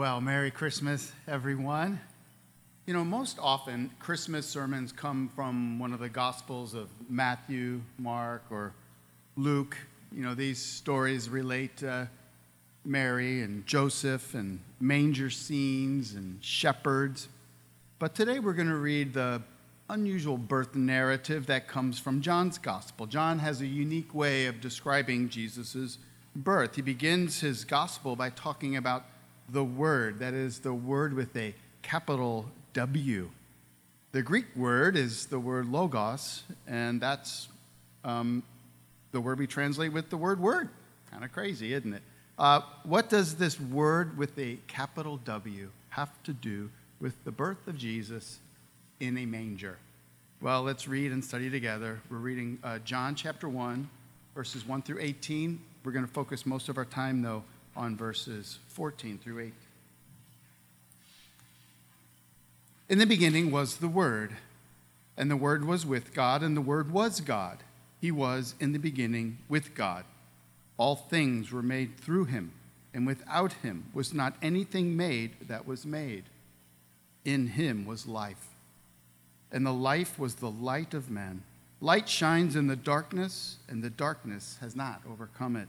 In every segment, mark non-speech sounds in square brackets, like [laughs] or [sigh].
Well, Merry Christmas, everyone. You know, most often Christmas sermons come from one of the Gospels of Matthew, Mark, or Luke. You know, these stories relate to Mary and Joseph and manger scenes and shepherds. But today we're going to read the unusual birth narrative that comes from John's Gospel. John has a unique way of describing Jesus' birth. He begins his Gospel by talking about the Word, that is, the Word with a capital W. The Greek word is the word logos, and that's um, the word we translate with the word word. Kind of crazy, isn't it? Uh, what does this word with a capital W have to do with the birth of Jesus in a manger? Well, let's read and study together. We're reading uh, John chapter 1, verses 1 through 18. We're going to focus most of our time, though, on verses 14 through 18. In the beginning was the Word, and the Word was with God, and the Word was God. He was in the beginning with God. All things were made through him, and without him was not anything made that was made. In him was life, and the life was the light of men. Light shines in the darkness, and the darkness has not overcome it.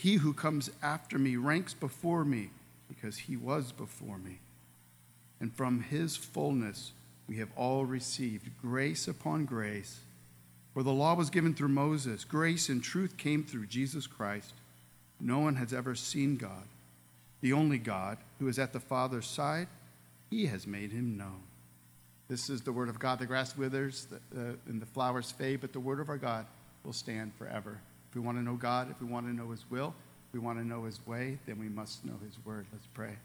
he who comes after me ranks before me because he was before me. And from his fullness we have all received grace upon grace. For the law was given through Moses, grace and truth came through Jesus Christ. No one has ever seen God. The only God who is at the Father's side, he has made him known. This is the word of God. The grass withers the, and the flowers fade, but the word of our God will stand forever. If we want to know God, if we want to know His will, if we want to know His way, then we must know His word. Let's pray.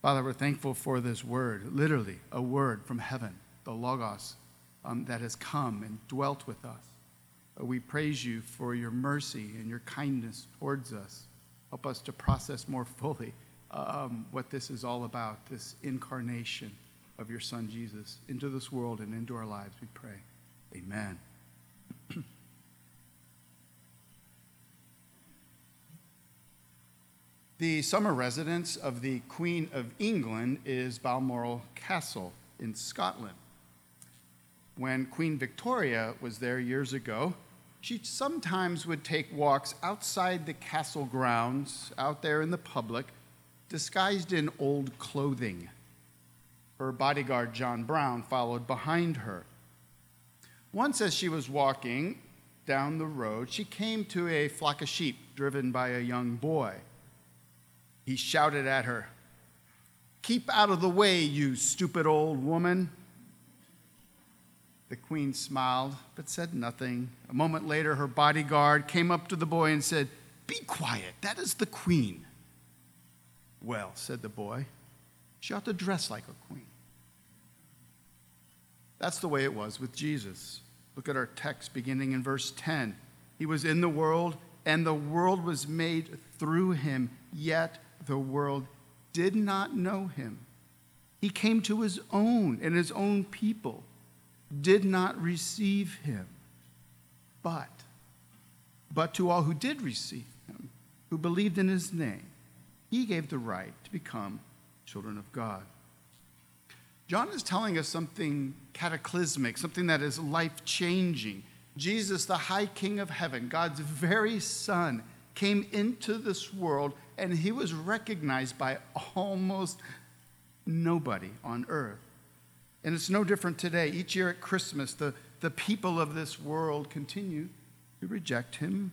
Father, we're thankful for this word, literally a word from heaven, the Logos, um, that has come and dwelt with us. Uh, we praise you for your mercy and your kindness towards us. Help us to process more [laughs] fully um, what this is all about, this incarnation of your Son Jesus into this world and into our lives, we pray. Amen. The summer residence of the Queen of England is Balmoral Castle in Scotland. When Queen Victoria was there years ago, she sometimes would take walks outside the castle grounds, out there in the public, disguised in old clothing. Her bodyguard, John Brown, followed behind her. Once, as she was walking down the road, she came to a flock of sheep driven by a young boy. He shouted at her, Keep out of the way, you stupid old woman. The queen smiled, but said nothing. A moment later, her bodyguard came up to the boy and said, Be quiet, that is the queen. Well, said the boy, she ought to dress like a queen. That's the way it was with Jesus. Look at our text beginning in verse 10. He was in the world, and the world was made through him, yet the world did not know him. He came to his own, and his own people did not receive him. But, but to all who did receive him, who believed in his name, he gave the right to become children of God. John is telling us something cataclysmic, something that is life changing. Jesus, the high king of heaven, God's very son, came into this world and he was recognized by almost nobody on earth. And it's no different today. Each year at Christmas, the, the people of this world continue to reject him.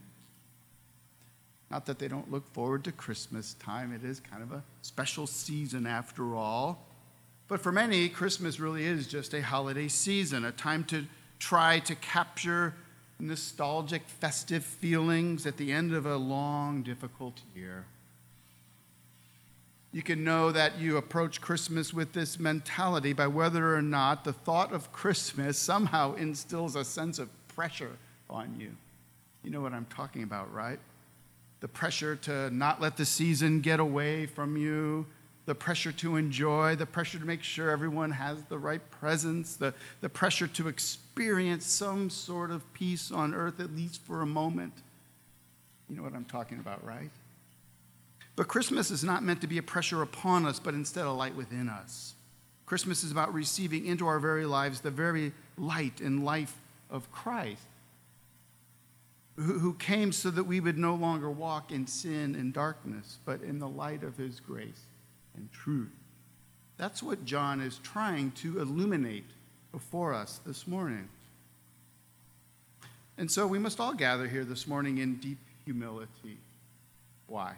Not that they don't look forward to Christmas time, it is kind of a special season after all. But for many, Christmas really is just a holiday season, a time to try to capture nostalgic, festive feelings at the end of a long, difficult year. You can know that you approach Christmas with this mentality by whether or not the thought of Christmas somehow instills a sense of pressure on you. You know what I'm talking about, right? The pressure to not let the season get away from you, the pressure to enjoy, the pressure to make sure everyone has the right presents, the, the pressure to experience some sort of peace on earth, at least for a moment. You know what I'm talking about, right? But Christmas is not meant to be a pressure upon us, but instead a light within us. Christmas is about receiving into our very lives the very light and life of Christ, who came so that we would no longer walk in sin and darkness, but in the light of his grace and truth. That's what John is trying to illuminate before us this morning. And so we must all gather here this morning in deep humility. Why?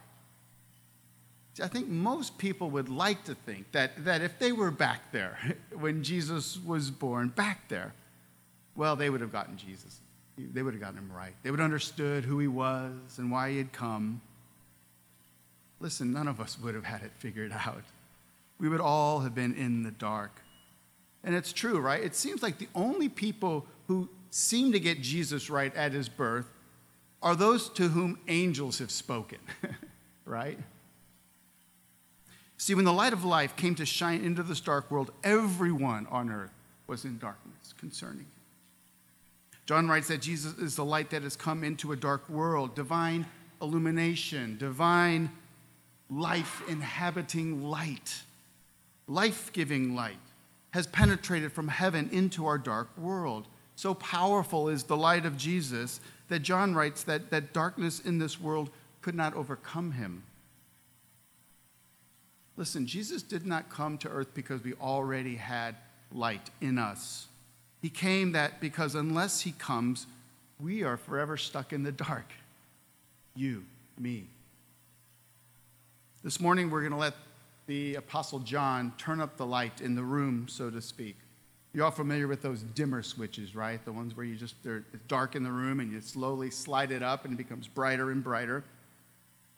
I think most people would like to think that, that if they were back there [laughs] when Jesus was born, back there, well, they would have gotten Jesus. They would have gotten him right. They would have understood who he was and why he had come. Listen, none of us would have had it figured out. We would all have been in the dark. And it's true, right? It seems like the only people who seem to get Jesus right at his birth are those to whom angels have spoken, [laughs] right? See, when the light of life came to shine into this dark world, everyone on earth was in darkness concerning. John writes that Jesus is the light that has come into a dark world, divine illumination, divine life inhabiting light, life giving light has penetrated from heaven into our dark world. So powerful is the light of Jesus that John writes that, that darkness in this world could not overcome him. Listen, Jesus did not come to earth because we already had light in us. He came that because unless he comes, we are forever stuck in the dark. You, me. This morning, we're going to let the Apostle John turn up the light in the room, so to speak. You're all familiar with those dimmer switches, right? The ones where you just, they're dark in the room and you slowly slide it up and it becomes brighter and brighter.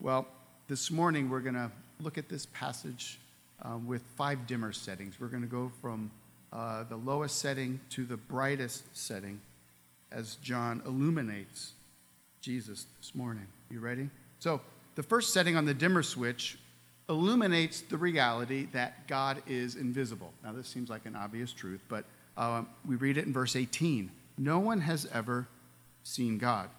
Well, this morning, we're going to look at this passage um, with five dimmer settings. We're going to go from uh, the lowest setting to the brightest setting as John illuminates Jesus this morning. You ready? So, the first setting on the dimmer switch illuminates the reality that God is invisible. Now, this seems like an obvious truth, but uh, we read it in verse 18 No one has ever seen God.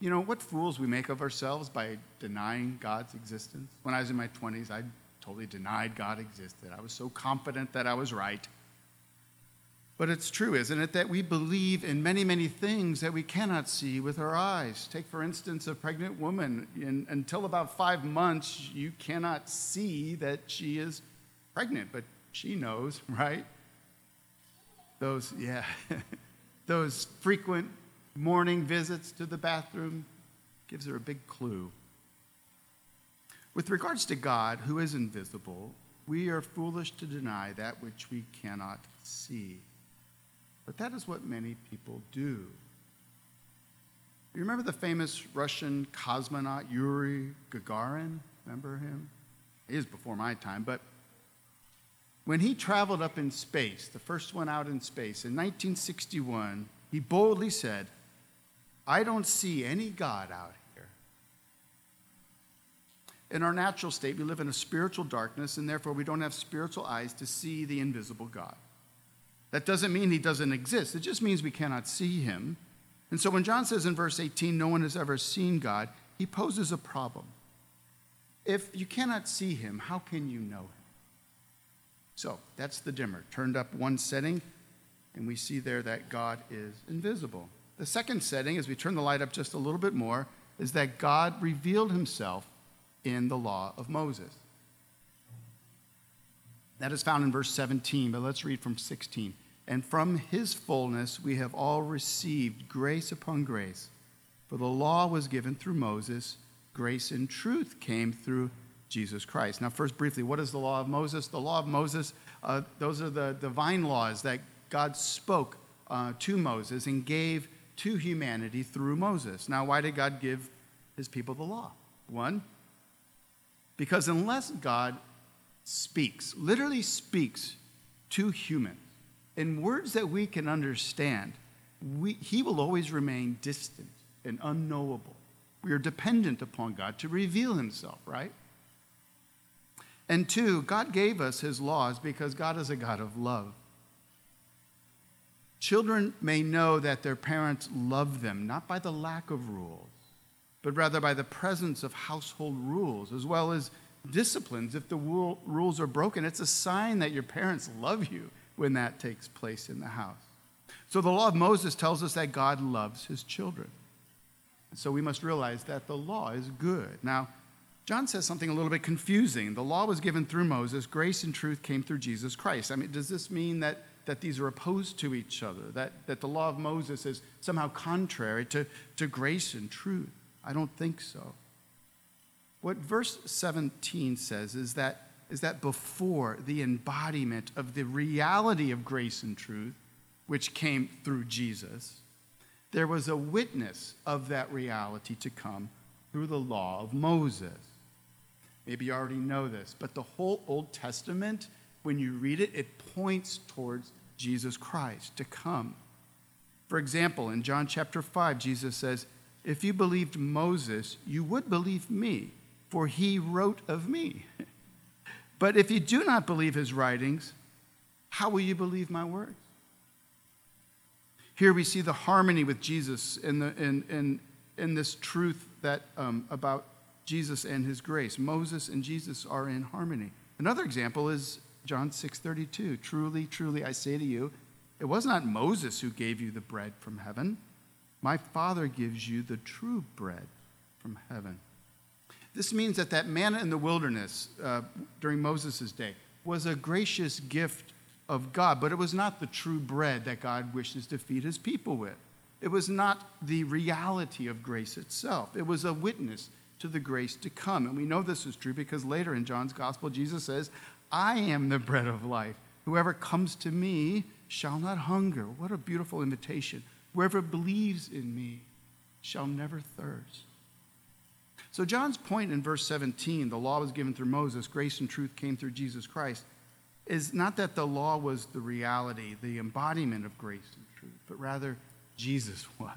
You know, what fools we make of ourselves by denying God's existence. When I was in my 20s, I totally denied God existed. I was so confident that I was right. But it's true, isn't it, that we believe in many, many things that we cannot see with our eyes. Take, for instance, a pregnant woman. In, until about five months, you cannot see that she is pregnant, but she knows, [laughs] right? Those, yeah, [laughs] those frequent morning visits to the bathroom gives her a big clue. With regards to God, who is invisible, we are foolish to deny that which we cannot see. But that is what many people do. You remember the famous Russian cosmonaut Yuri Gagarin? Remember him? He is before my time, but when he traveled up in space, the first one out in space, in 1961, he boldly said, I don't see any God out here. In our natural state, we live in a spiritual darkness, and therefore we don't have spiritual eyes to see the invisible God. That doesn't mean he doesn't exist, it just means we cannot see him. And so when John says in verse 18, no one has ever seen God, he poses a problem. If you cannot see him, how can you know him? So that's the dimmer, turned up one setting, and we see there that God is invisible. The second setting, as we turn the light up just a little bit more, is that God revealed himself in the law of Moses. That is found in verse 17, but let's read from 16. And from his fullness we have all received grace upon grace. For the law was given through Moses, grace and truth came through Jesus Christ. Now, first, briefly, what is the law of Moses? The law of Moses, uh, those are the divine laws that God spoke uh, to Moses and gave to humanity through Moses. Now, why did God give his people the law? One, because unless God speaks, literally speaks to humans in words that we can understand, we, he will always remain distant and unknowable. We are dependent upon God to reveal himself, right? And two, God gave us his laws because God is a God of love. Children may know that their parents love them, not by the lack of rules, but rather by the presence of household rules, as well as disciplines. If the rules are broken, it's a sign that your parents love you when that takes place in the house. So the law of Moses tells us that God loves his children. So we must realize that the law is good. Now, John says something a little bit confusing. The law was given through Moses, grace and truth came through Jesus Christ. I mean, does this mean that that these are opposed to each other, that, that the law of Moses is somehow contrary to, to grace and truth. I don't think so. What verse 17 says is that, is that before the embodiment of the reality of grace and truth, which came through Jesus, there was a witness of that reality to come through the law of Moses. Maybe you already know this, but the whole Old Testament, when you read it, it points towards Jesus Christ to come. For example, in John chapter 5, Jesus says, If you believed Moses, you would believe me, for he wrote of me. but if you do not believe his writings, how will you believe my words? Here we see the harmony with Jesus in, the, in, in, in this truth that, um, about Jesus and his grace. Moses and Jesus are in harmony. Another example is John 6:32, truly, truly I say to you, it was not Moses who gave you the bread from heaven. My Father gives you the true bread from heaven. This means that that manna in the wilderness uh, during Moses' day was a gracious gift of God, but it was not the true bread that God wishes to feed his people with. It was not the reality of grace itself. It was a witness to the grace to come. And we know this is true because later in John's gospel, Jesus says, I am the bread of life. Whoever comes to me shall not hunger. What a beautiful invitation. Whoever believes in me shall never thirst. So, John's point in verse 17, the law was given through Moses, grace and truth came through Jesus Christ, is not that the law was the reality, the embodiment of grace and truth, but rather Jesus [laughs] was.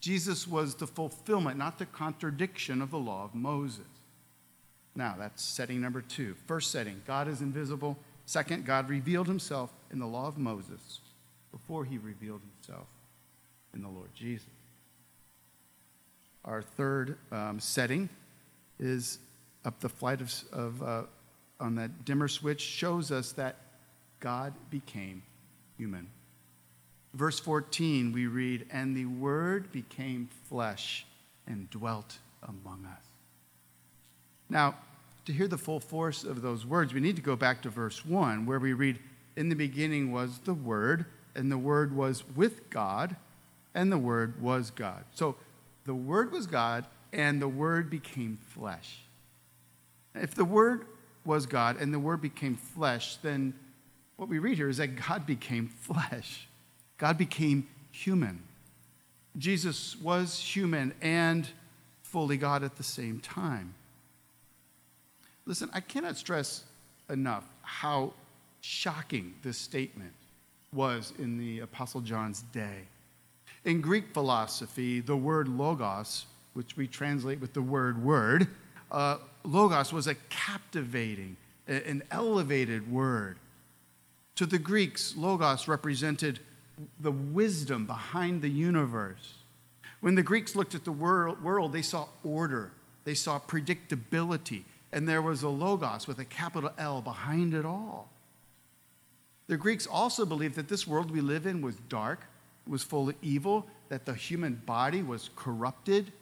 Jesus was the fulfillment, not the contradiction of the law of Moses. Now, that's setting number two. First setting, God is invisible. Second, God revealed himself in the law of Moses before he revealed himself in the Lord Jesus. Our third um, setting is up the flight of, of uh, on that dimmer switch, shows us that God became human. Verse 14, we read, And the Word became flesh and dwelt among us. Now, to hear the full force of those words, we need to go back to verse 1, where we read, In the beginning was the Word, and the Word was with God, and the Word was God. So the Word was God, and the Word became flesh. If the Word was God and the Word became flesh, then what we read here is that God [laughs] became flesh. God became human. Jesus was human and fully God at the same time. Listen, I cannot stress enough how shocking this statement was in the Apostle John's day. In Greek philosophy, the word logos, which we translate with the word word, uh, logos was a captivating, an elevated word. To the Greeks, logos represented the wisdom behind the universe. When the Greeks looked at the world, world they saw order, they saw predictability, and there was a logos with a capital L behind it all. The Greeks also believed that this world we live in was dark, was full of evil, that the human body was corrupted,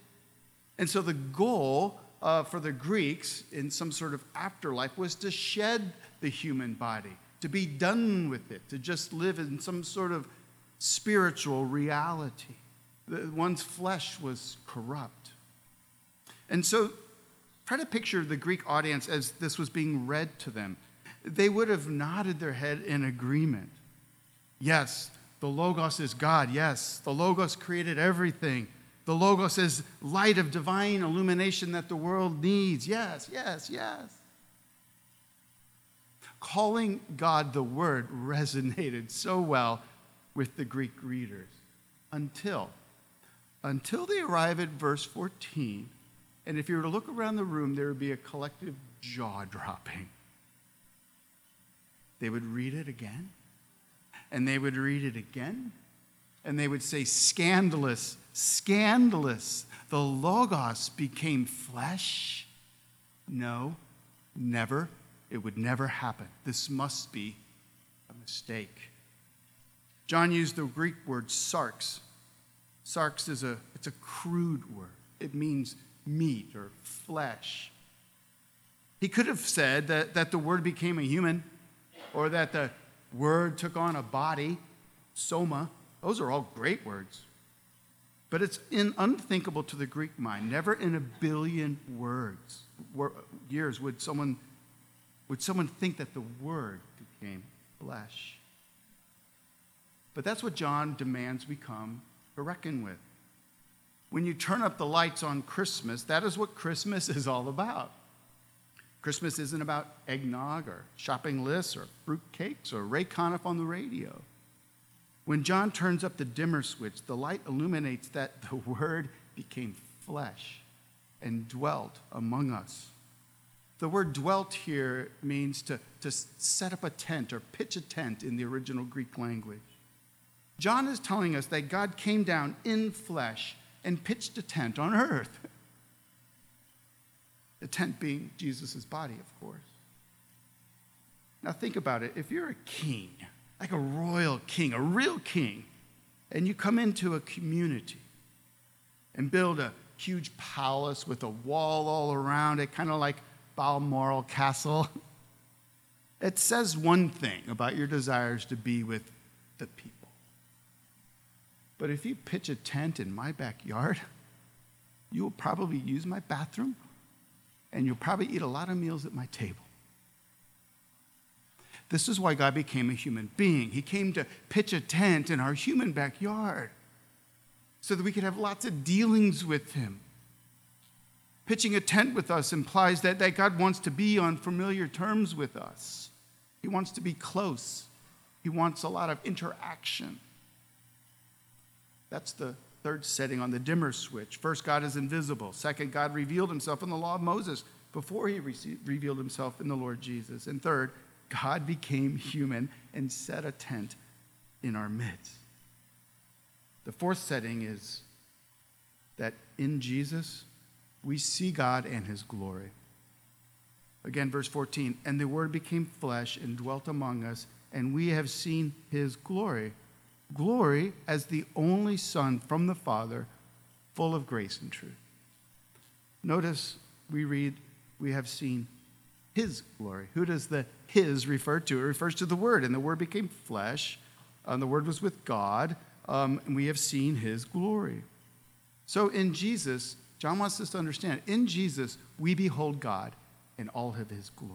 And so the goal uh, for the Greeks in some sort of afterlife was to shed the human body, to be done with it, to just live in some sort of spiritual reality. The, one's flesh was corrupt. And so try to picture the Greek audience as this was being read to them. They would have nodded their head in agreement. Yes, the Logos is God. Yes, the Logos created everything. The Logos is light of divine illumination that the world needs. Yes, yes, yes. Calling God the Word [laughs] resonated so well with the Greek readers until until they arrive at verse 14. And if you were to look around the room, there would be a collective jaw dropping. They would read it again, and they would read it again, and they would say, Scandalous, scandalous. The Logos became flesh. No, never. It would never happen. This must be a mistake. John used the Greek word sarx. Sarx is a, it's a crude word. It means meat or flesh. He could have said that, that the word became a human or that the word took on a body, soma. Those are all great words. But it's in, unthinkable to the Greek mind. Never in a billion words, years would someone, would someone think that the word became flesh. But that's what John demands we come to reckon with. When you turn up the lights on Christmas, that is what Christmas is all about. Christmas isn't about eggnog or shopping lists or fruitcakes or Ray Conniff on the radio. When John turns up the dimmer switch, the light illuminates that [laughs] the Word became flesh and dwelt among us. The word dwelt here means to, to set up a tent or pitch a tent in the original Greek language. John is telling us that God came down in flesh and pitched a tent on earth. [laughs] The tent being Jesus' body, of course. Now, think about it. If you're a king, like a royal king, a real king, and you come into a community and build a huge palace with a wall all around it, kind of like Balmoral Castle, [laughs] it says one thing about your desires to be with the people. But if you pitch a tent in my backyard, [laughs] you will probably use my bathroom and you'll probably eat a lot of meals at my table. This is why God became a human being. He came to pitch a tent in our human backyard so that we could have lots of dealings with Him. Pitching a tent with us implies that, that God wants to be on familiar terms with us. He wants to be close. He wants a lot of interaction. That's the third setting on the dimmer switch. First, God is invisible. Second, God revealed himself in the law of Moses before he revealed himself in the Lord Jesus. And third, God became human and set a tent in our midst. The fourth setting is that in Jesus, we see God and his glory. Again, verse 14, and the word became flesh and dwelt among us, and we have seen his glory glory as the only Son from the Father, full of grace and truth. Notice we read, we have seen his glory. Who does the his refer to? It refers to the Word, and the Word became flesh, and the Word was with God, um, and we have seen his glory. So in Jesus, John wants us to understand in Jesus, we behold God in all of his glory.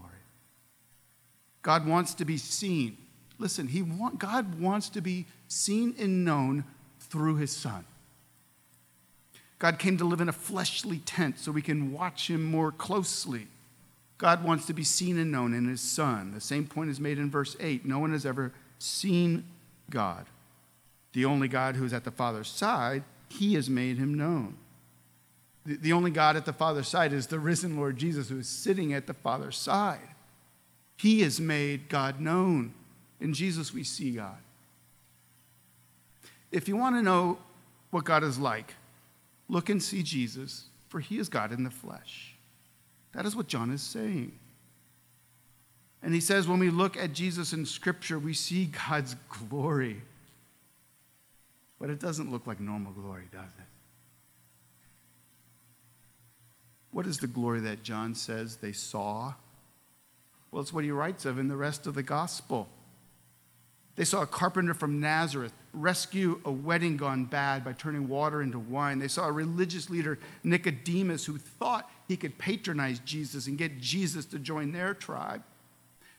God wants to be seen Listen, he want, God wants to be seen and known through his son. God came to live in a fleshly tent so we can watch him more closely. God wants to be seen and known in his son. The same point is made in verse 8. No one has ever seen God. The only God who is at the Father's side, he has made him known. The, only God at the Father's side is the risen Lord Jesus who is sitting at the Father's side. He has made God known. In Jesus, we see God. If you want to know what God is like, look and see Jesus, for he is God in the flesh. That is what John is saying. And he says, when we look at Jesus in Scripture, we see God's glory. But it doesn't look like normal glory, does it? What is the glory that John says they saw? Well, it's what he writes of in the rest of the gospel. They saw a carpenter from Nazareth rescue a wedding gone bad by turning water into wine. They saw a religious leader, Nicodemus, who thought he could patronize Jesus and get Jesus to join their tribe.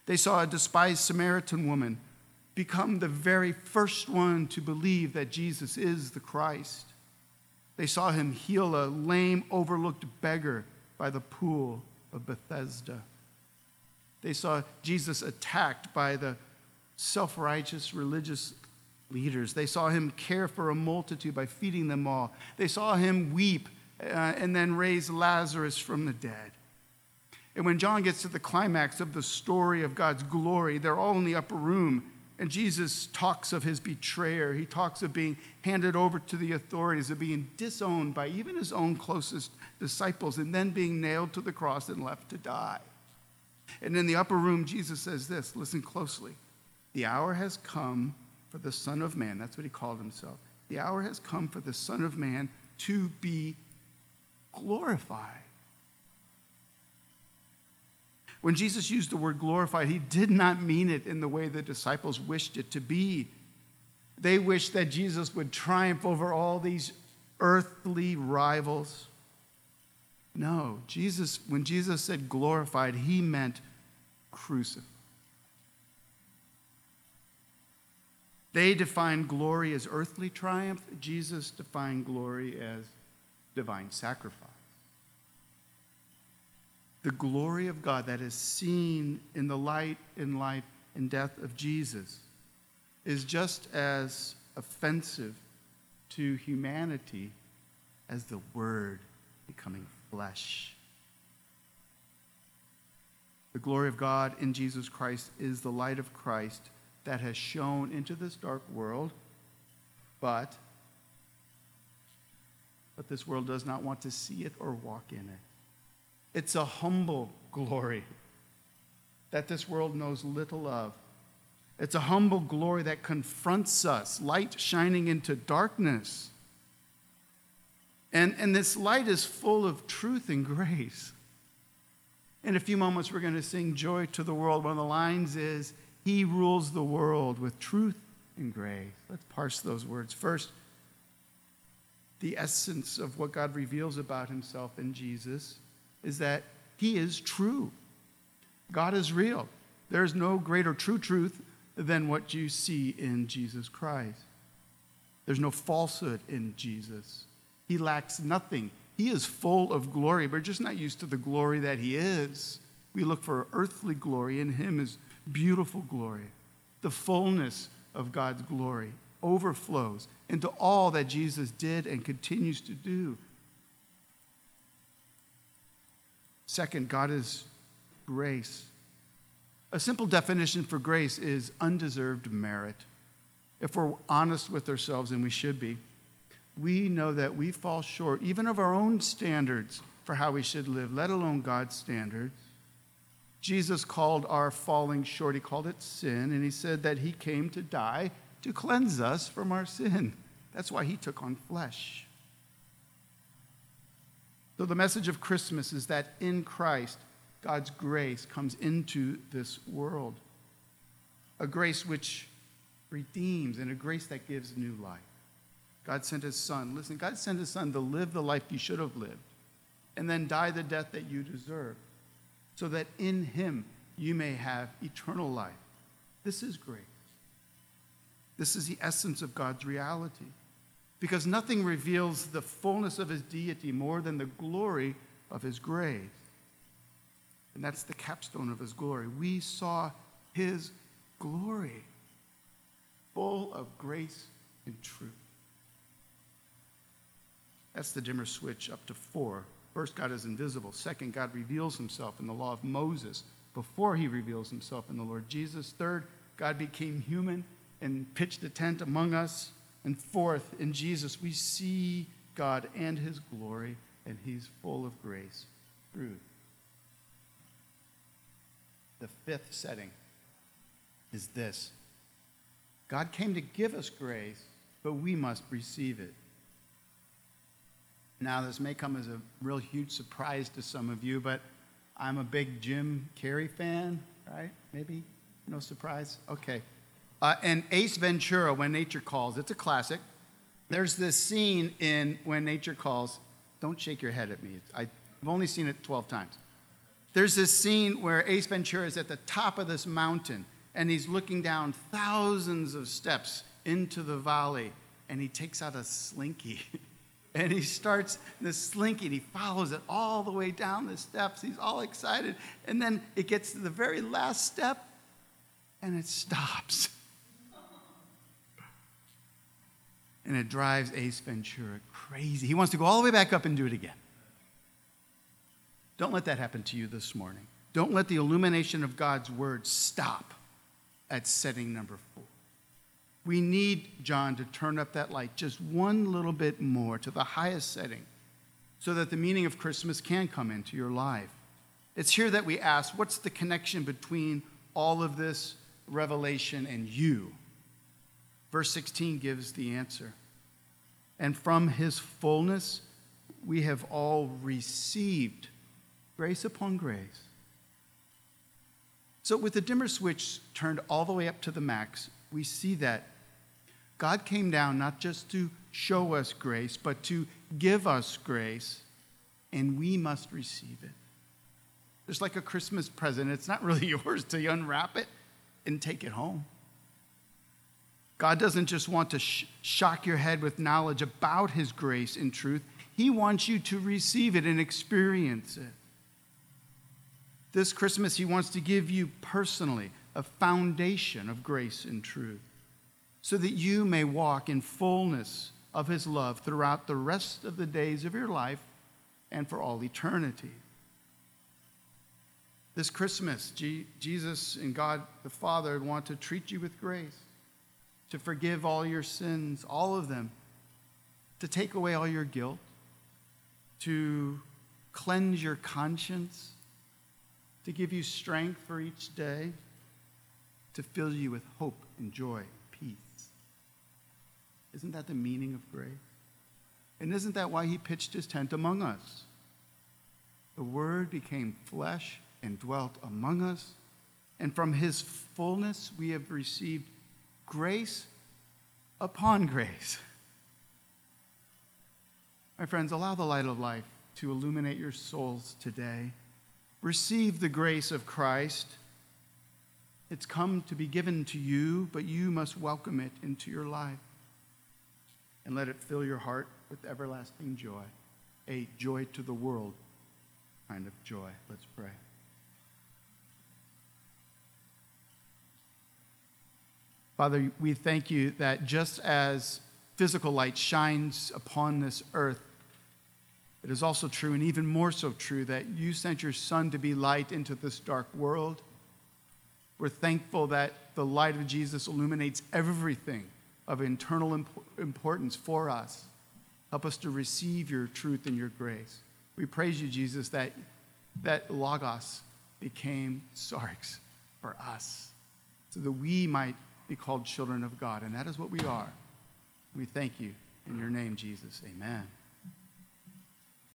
They saw a despised Samaritan woman become the very first one to believe that Jesus is the Christ. They saw him heal a lame, overlooked beggar by the pool of Bethesda. They saw Jesus attacked by the self righteous religious leaders. They saw him care for a multitude by feeding them all. They saw him weep uh, and then raise Lazarus from the dead. And when John gets to the climax of the story of God's glory, they're all in the upper room. And Jesus talks of his betrayer. He talks of being handed over to the authorities, of being disowned by even his own closest disciples, and then being nailed to the cross and left to die. And in the upper room, Jesus says this listen closely. The hour has come for the Son of Man. That's what he called himself. The hour has come for the Son of Man to be glorified. When Jesus used the word glorified, he did not mean it in the way the disciples wished it to be. They wished that Jesus would triumph over all these earthly rivals. No, Jesus, when Jesus said glorified, he meant crucified. They defined glory as earthly triumph. Jesus defined glory as divine sacrifice. The glory of God that is seen in the light and life and death of Jesus is just as offensive to humanity as the Word becoming flesh. The glory of God in Jesus Christ is the light of Christ that has shone into this dark world, but but this world does not want to see it or walk in it. It's a humble glory that this world knows little of. It's a humble glory that confronts us, light shining into darkness. And, and this light is full of truth and grace. In a few moments, we're going to sing Joy to the World. One of the lines is, he rules the world with truth and grace. Let's parse those words. First, the essence of what God reveals about himself in Jesus is that he is true. God is real. There is no greater true truth than what you see in Jesus Christ. There's no falsehood in Jesus. He lacks nothing. He is full of glory. We're just not used to the glory that he is. We look for earthly glory. In him is beautiful glory, the fullness of God's glory overflows into all that Jesus did and continues to do. Second, God is grace. A simple definition for grace is undeserved merit. If we're honest with ourselves, and we should be, we know that we fall short even of our own standards for how we should live, let alone God's standards. Jesus called our falling short, he called it sin, and he said that he came to die to cleanse us from our sin. That's why he took on flesh. So, the message of Christmas is that in Christ, God's grace comes into this world. A grace which redeems and a grace that gives new life. God sent his son. Listen, God sent his son to live the life you should have lived and then die the death that you deserve so that in him you may have eternal life. This is grace. This is the essence of God's reality. Because nothing reveals the fullness of his deity more than the glory of his grace. And that's the capstone of his glory. We saw his glory, full of grace and truth. That's the dimmer switch up to four. First, God is invisible. Second, God reveals himself in the law of Moses before he reveals himself in the Lord Jesus. Third, God became human and pitched a tent among us. And fourth, in Jesus, we see God and his glory, and he's full of grace. Truth. The fifth setting is this God came to give us grace, but we must receive it. Now, this may come as a real huge surprise to some of you, but I'm a big Jim Carrey fan, right? Maybe? No surprise? Okay. Uh, and Ace Ventura, When Nature Calls, it's a classic. There's this scene in When Nature Calls. Don't shake your head at me. I've only seen it 12 times. There's this scene where Ace Ventura is at the top of this mountain and he's looking down thousands of steps into the valley and he takes out a slinky [laughs] and he starts the slinky and he follows it all the way down the steps. He's all excited. And then it gets to the very last step and it stops. And it drives Ace Ventura crazy. He wants to go all the way back up and do it again. Don't let that happen to you this morning. Don't let the illumination of God's word stop at setting number four. We need John to turn up that light just one little bit more to the highest setting so that the meaning of Christmas can come into your life. It's here that we ask what's the connection between all of this revelation and you? Verse 16 gives the answer. And from his fullness, we have all received grace upon grace. So, with the dimmer switch turned all the way up to the max, we see that God came down not just to show us grace, but to give us grace, and we must receive it. It's like a Christmas present. It's not really [laughs] yours to unwrap it and take it home. God doesn't just want to sh- shock your head with knowledge about His grace and truth, He wants you to receive it and experience it. This Christmas, He wants to give you personally a foundation of grace and truth so that you may walk in fullness of His love throughout the rest of the days of your life and for all eternity. This Christmas, Jesus and God the Father want to treat you with grace, to forgive all your sins, all of them, to take away all your guilt, to cleanse your conscience to give you strength for each day, to fill you with hope and joy. Isn't that the meaning of grace? And isn't that why he pitched his tent among us? The Word became flesh and dwelt among us, and from his fullness we have received grace upon grace. My friends, allow the light of life to illuminate your souls today receive the grace of Christ. It's come to be given to you, but you must welcome it into your life and let it fill your heart with everlasting joy, a joy to the world kind of joy. Let's pray. Father, we thank you that just as physical light shines upon this earth, it is also true, and even more so true, that you sent your Son to be light into this dark world. We're thankful that the light of Jesus illuminates everything of internal imp- importance for us. Help us to receive your truth and your grace. We praise you, Jesus, that, that Logos became Sarx for us, so that we might be called children of God. And that is what we are. We thank you in your name, Jesus. Amen.